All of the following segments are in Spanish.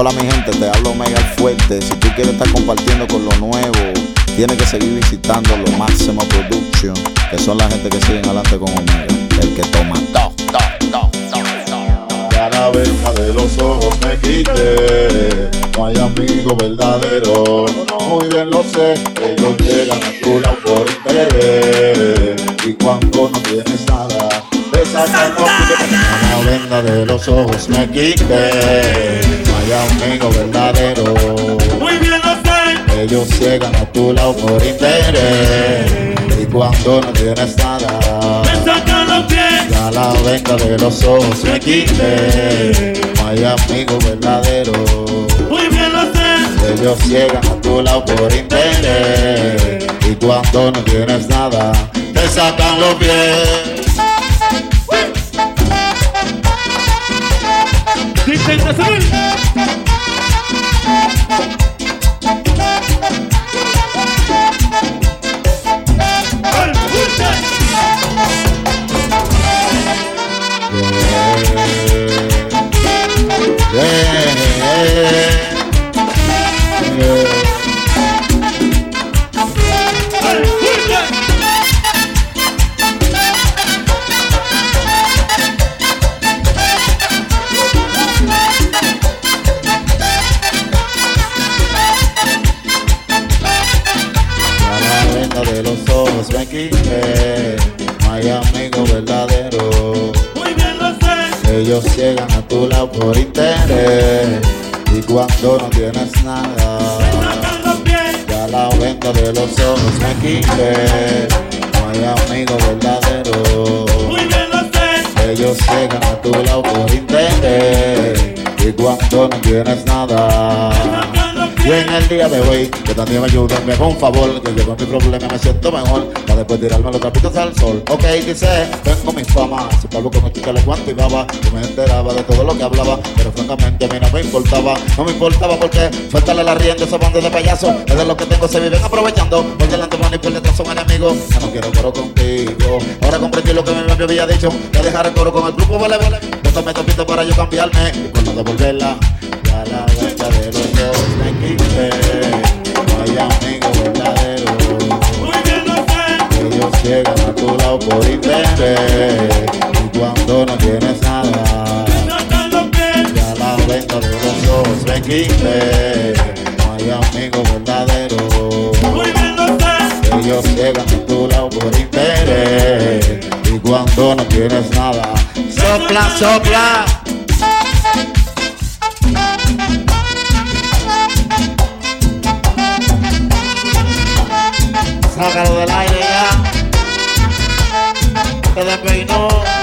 Hola mi gente, te hablo Mega Fuerte. Si tú quieres estar compartiendo con lo nuevo, tienes que seguir visitando lo Máximo Production, que son la gente que siguen adelante con Omega, el que toma todo, todo, todo, todo. Ya la venda de los ojos me quité. No hay amigo verdadero, muy bien lo sé. Ellos llegan a tu lado por interés. Y cuando no tienes nada, te sacan la venda de los ojos me quité. No hay amigo verdadero. Muy bien lo sé. Ellos llegan a tu lado por interés. Y cuando no tienes nada, Me sacan los pies. ya la venda de los ojos me quité. No hay amigo verdadero. Muy bien lo sé. Ellos llegan a tu lado por interés. Y cuando no tienes nada, te sacan los pies. Subir. Cuando no tienes nada. Ya la venta de los ojos me quité. No hay amigo verdadero. Ellos llegan a tu lado por interés. Y cuando no tienes nada. Y en el día de hoy, que también me ayuden, me haga un favor, que yo con mi problema me siento mejor, para después tirarme los trapitos al sol. Ok, dice, tengo mi fama, si Pablo con que le cuento y baba, yo me enteraba de todo lo que hablaba, pero francamente a mí no me importaba, no me importaba porque suéltale la rienda, esos bandos de payasos, es de lo que tengo, se viven aprovechando, por delante van y por detrás son enemigos, ya no quiero coro contigo, ahora comprendí lo que mi mami había dicho, que dejar el coro con el grupo vale vale, bótame topito para yo cambiarme, y por no devolverla, ya la venta de los dos no hay amigo verdadero, Muy bien ellos llegan a tu lado por interés, y cuando no tienes nada, ya la venta de los ojos no hay amigo verdadero, Muy bien ellos llegan a tu lado por interés, y cuando no tienes nada, sopla, sopla. de.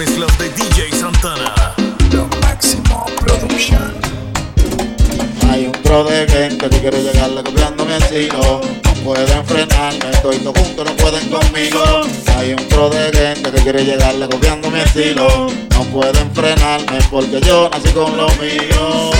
Mezclas de DJ Santana. Lo máximo production. Hay un pro de gente que quiere llegarle copiando mi estilo. No pueden frenarme, estoy todo juntos, no pueden conmigo. Hay un pro de gente que quiere llegarle copiando mi estilo. No pueden frenarme porque yo nací con lo mío.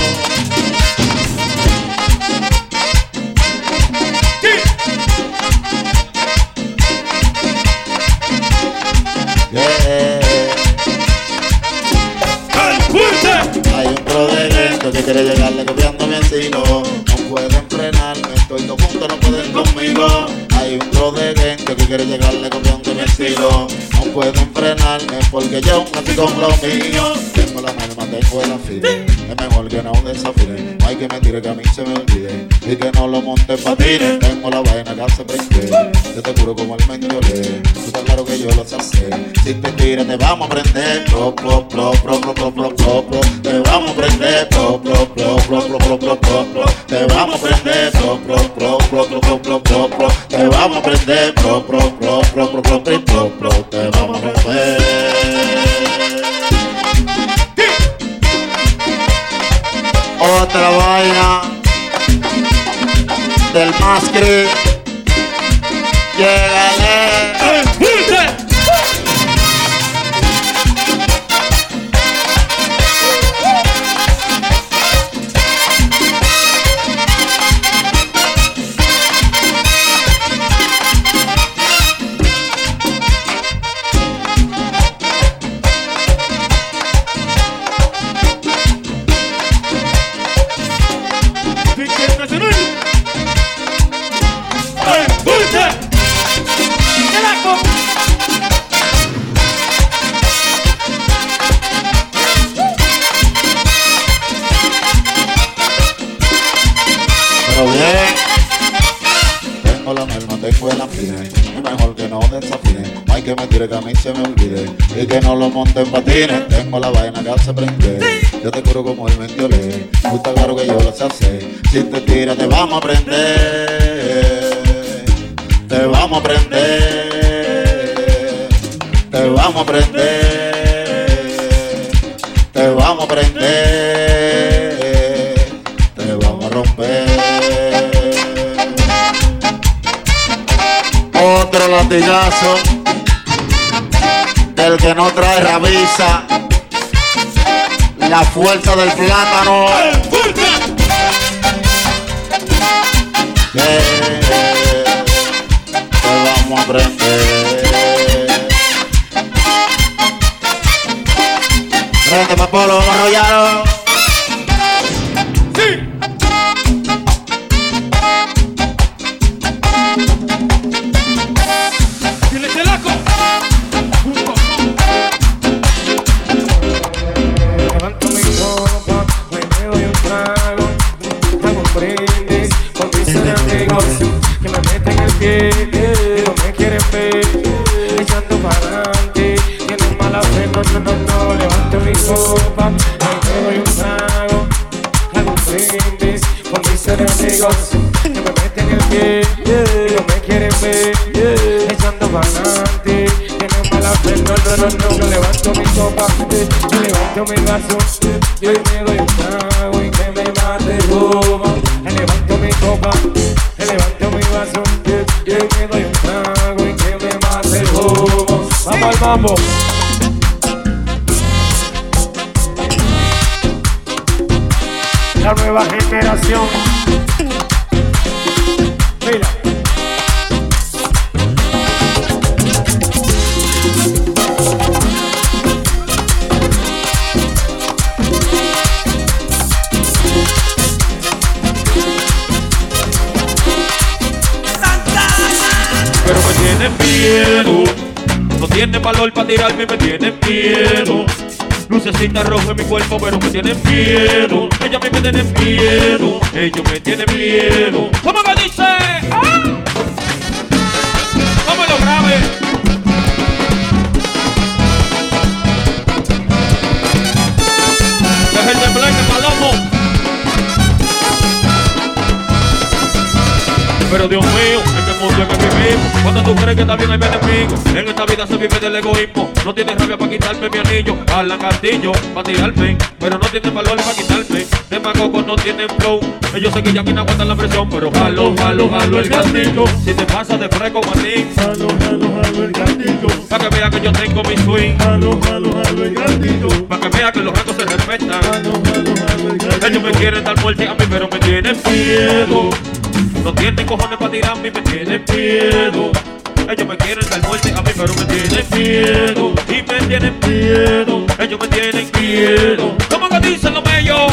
Nací con lo mío. Tengo la mano, mantengo el afile. Es mejor que no desafile. No hay que me tire que a mí se me olvide. Y que no lo monte patines. Tengo la vaina que se prende. Yo te juro como el mendiolé. Tú estás claro que yo lo sé hacer. Si te tiras, te vamos a prender. Pro, pro, pro, pro, pro, pro, pro, pro, pro. Te vamos a prender. Pro, pro, pro, pro, pro, pro, pro, pro, pro. Te vamos a prender. Pro, pro, pro, pro, pro, pro, pro, pro, pro. Te vamos a prender. Pro, pro, pro, pro, pro, pro, pro, pro, pro. Te vamos a romper. Otra vaina del mascri. Llegale. No desafine. No hay que me tire que a mí se me olvide. Y que no lo monte en patines. Tengo la vaina que hace prender. Yo te curo como el mendiolé. Muy está claro que yo lo sé hacer. Si te tiras, te vamos a prender. Te vamos a prender. Te vamos a prender. Te vamos a prender. Otro latigazo. Del que no trae rabiza. La fuerza del plátano. ¡El fuerte! que te vamos a prender. Prende papolo, vamos amigos que me meten el pie, que no me quieren ver, echando para adelante, no, no, no, no, yo levanto mi copa, yo levanto mi vaso, yo me doy un trago y que me mate el bobo, levanto mi copa, levanto mi vaso, yo me doy un trago y que me mate el bobo, vamos al mambo. La nueva generación. No tienen valor para tirarme, me tienen miedo. Lucecita roja en mi cuerpo, pero me tienen miedo. Mí me tienen miedo. Ellos me tienen miedo. ¿Cómo me dice? ¡Ah! ¿Cómo lo grave? El Blanca Palomo. Pero Dios mío, mundo en cuando tú crees que está bien hay enemigos, en esta vida se vive del egoísmo. No tienes rabia para quitarme mi anillo, al castillo para tirarme, pero no tienes valor para quitarme. De Macoco no tienen flow, ellos sé que ya aquí no aguantan la presión, pero jalo, jalo, jalo el castillo. Si te pasa de fresco, manín, Jalo, jalo, jalo el gatito. para que vea que yo tengo mi swing, Jalo, jalo, jalo el gatito. para que vea que los gatos se respetan. Jalo, jalo, jalo el gatito. Ellos me quieren dar muerte a mí, pero me tienen miedo. No tienen cojones para tirarme y me tienen miedo. Ellos me quieren dar muerte a mí, pero me tienen miedo. Y me tienen miedo. Ellos me tienen miedo. ¿Cómo que dicen los bellos?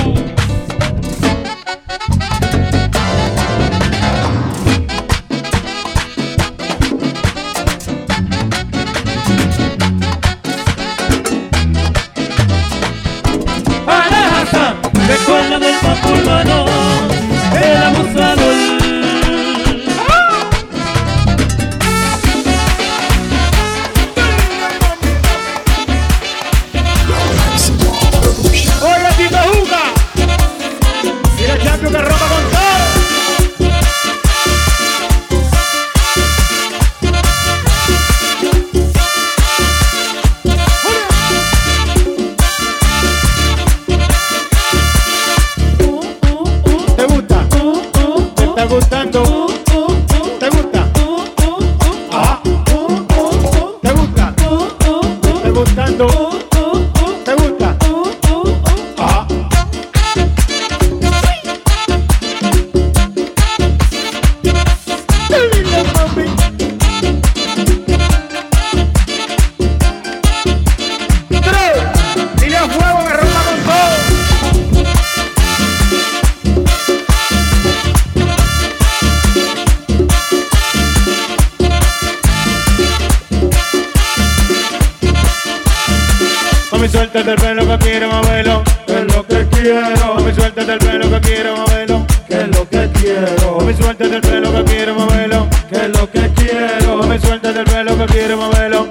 Quiero. Mami, suéltate el pelo que quiero moverlo,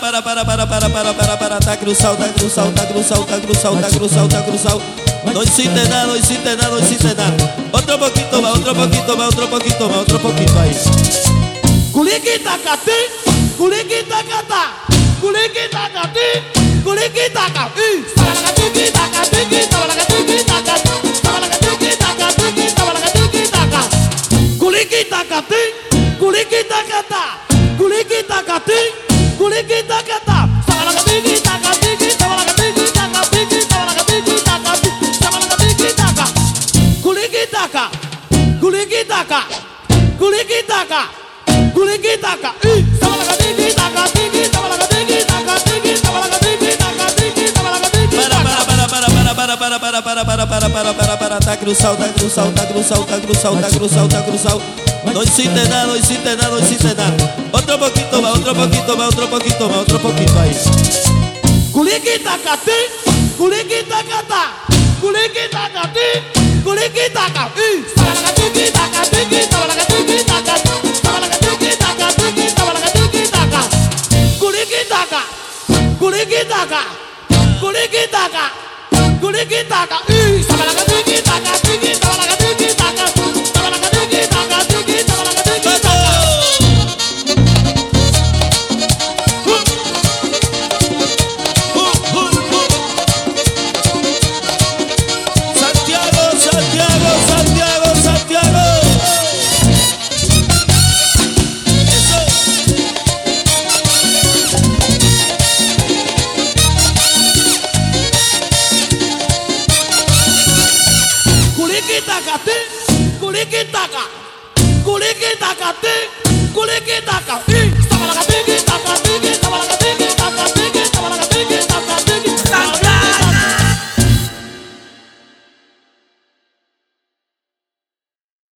para, para, para, para, para, para, para, tá cruzal tá cruzal tá cruzal tá cruzal tá cruzal tá cruzado. No hiciste nada, no hiciste nada, no hiciste nada. Otro poquito más, otro poquito más, otro poquito más, otro poquito ahí. Culiquita catí, culiquita catá, culiquita catí, culiquita catí, sabacatiquita catí, sabacatiquita para, para, para, para, para, para, para, para, para, para, para, tá cruzado, tá cruzado, tá cruzado, tá cruzado, tá cruzado, tá cruzado. No hiciste nada, no hiciste nada, no hiciste nada. Otro poquito más, otro poquito más, otro poquito más, otro poquito ahí. Kulikitaka, ti, kulikitaka, ta, kulikitaka, ti, kulikitaka. Eh, sabalagatikitaka, tikitaka, sabalagatikitaka, sabalagatikitaka, Guligi taka, ee, sabalaga digi taka, digi sabalaga